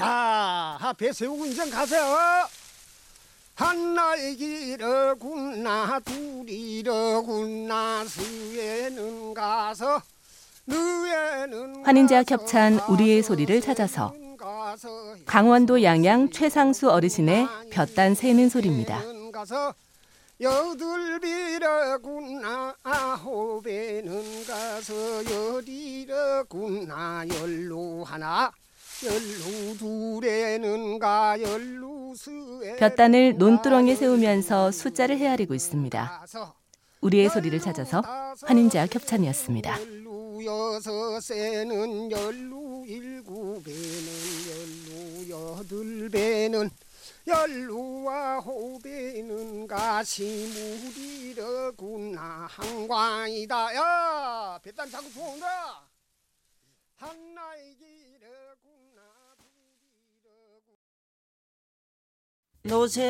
자, 배 세우고 인정 가세요. 한나의 길어군나 둘이러군나 스에는 가서 느에는 환인제와 겹찬 우리의 소리를 찾아서 강원도 양양 최상수 어르신의 볕단 새는 소리입니다. 가서 여들 비러군나 아홉에는 가서 열이러군나 열로 하나 볕단을 논두렁에 세우면서 숫자를 헤아리고 있습니다. 우리의 소리를 찾아서 환인제와 겹찬이었습니다. 열루 여섯에는 열루 일곱에는 열루 여덟배는 열루 아홉에는 가시물이러구나 한광이다 야 배단 자꾸 보온다 한나의 길 노세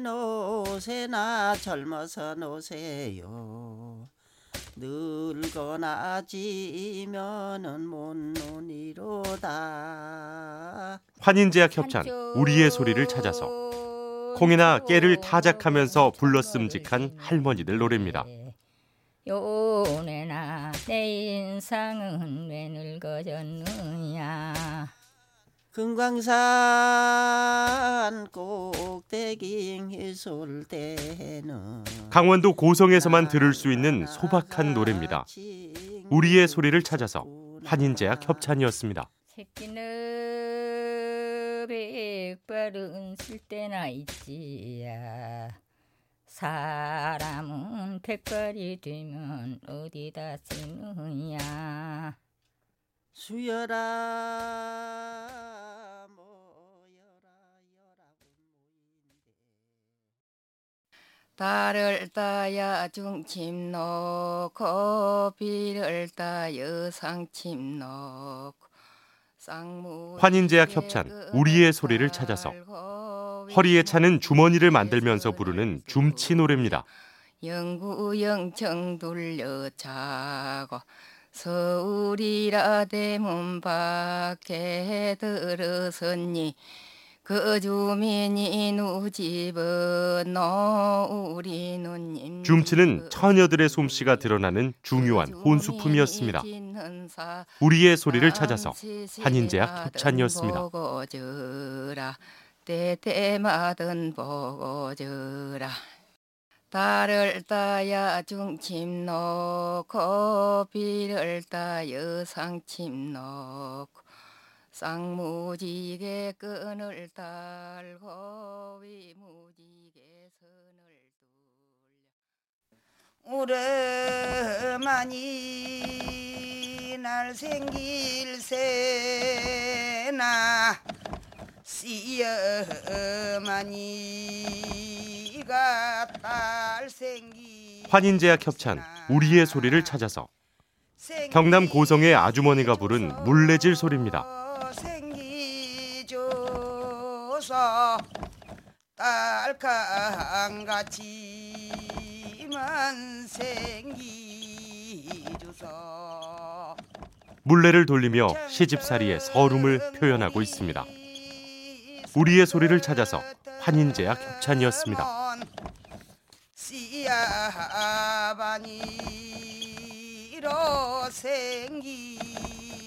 노세나 젊어서 노세요. 늙거나 지면은 못 노니로다. 환인제약 협찬 우리의 소리를 찾아서. 콩이나 깨를 타작하면서 불렀음직한 할머니들 노래입니다. 요네나 내 인상은 왜 늙어졌느냐 금강산 꼭대기 해솔 때는 강원도 고성에서만 들을 수 있는 소박한 노래입니다. 우리의 소리를 찾아서 환인제약 협찬이었습니다. 새끼는 백발은 쓸 때나 있지야 사람은 백발이 되면 어디다 쓰느냐 수여라 달을 따야 중침 놓고 비를 따 여 상침 놓고 환인제약 협찬 우리의 소리를 찾아서 허리에 차는 주머니를 만들면서 부르는 줌치 노래입니다. 영구영청 둘려차고 서울이라 대문 밖에 들어섰니 그 주민이 누집은 너 우리 누님 줌치는 처녀들의 솜씨가 드러나는 중요한 혼수품이었습니다. 우리의 소리를 찾아서 한인제약 협찬이었습니다. 때때마든 보고주라 달을 따야 중침 놓고 비를 따 여 상침 놓고 쌍무지개 끈을 달고 위무지개 선을 오랜만이 날 생길 새나 씨어머니가 딸 생기 환인제약 협찬 우리의 소리를 찾아서. 경남 고성의 아주머니가 부른 물레질 소리입니다. 생기줘서 딸강같이만 생기줘서 물레를 돌리며 시집살이의 서름을 표현하고 있습니다. 우리의 소리를 찾아서 환인제약 협찬이었습니다. 씨야바니로 생길긴데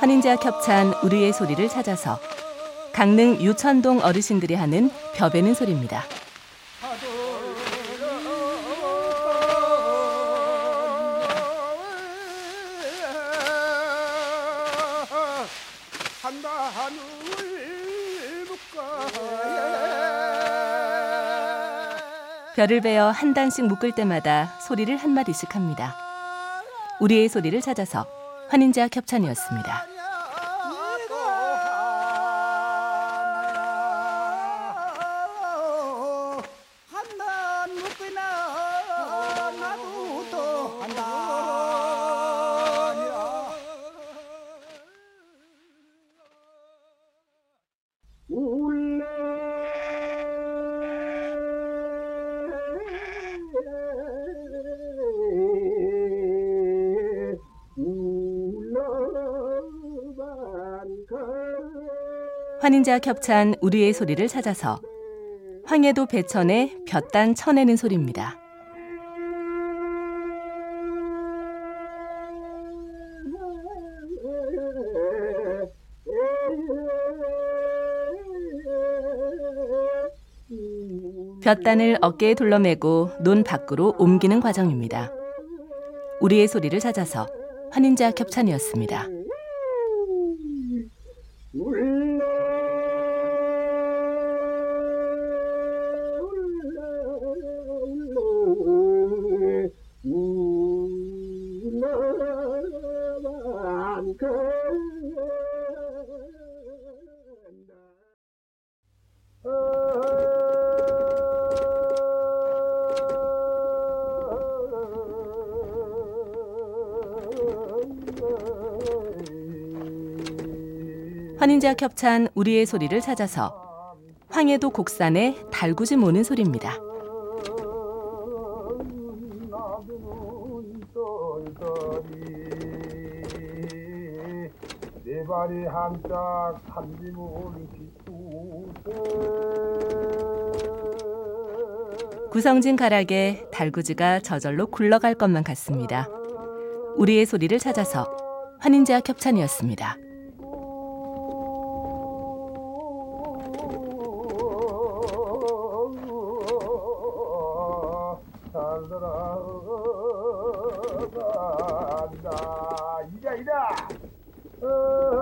환인제약 협찬 우리의 소리를 찾아서 강릉 유천동 어르신들이 하는 벼베는 소리입니다. 별을 베어 한 단씩 묶을 때마다 소리를 한 마디씩 합니다. 우리의 소리를 찾아서 환인제와 협찬이었습니다. 환인제와 겹찬 우리의 소리를 찾아서 황해도 배천의 볕단 쳐내는 소리입니다. 볕단을 어깨에 둘러매고 논 밖으로 옮기는 과정입니다. 우리의 소리를 찾아서 환인제와 겹찬이었습니다. 환인제와 겹찬 우리의 소리를 찾아서 황해도 곡산에 달구지 모는 소리입니다. 내 발이 한짝 삼지문 구성진 가락에 달구지가 저절로 굴러갈 것만 같습니다. 우리의 소리를 찾아서. 잘 들어간다 Oh.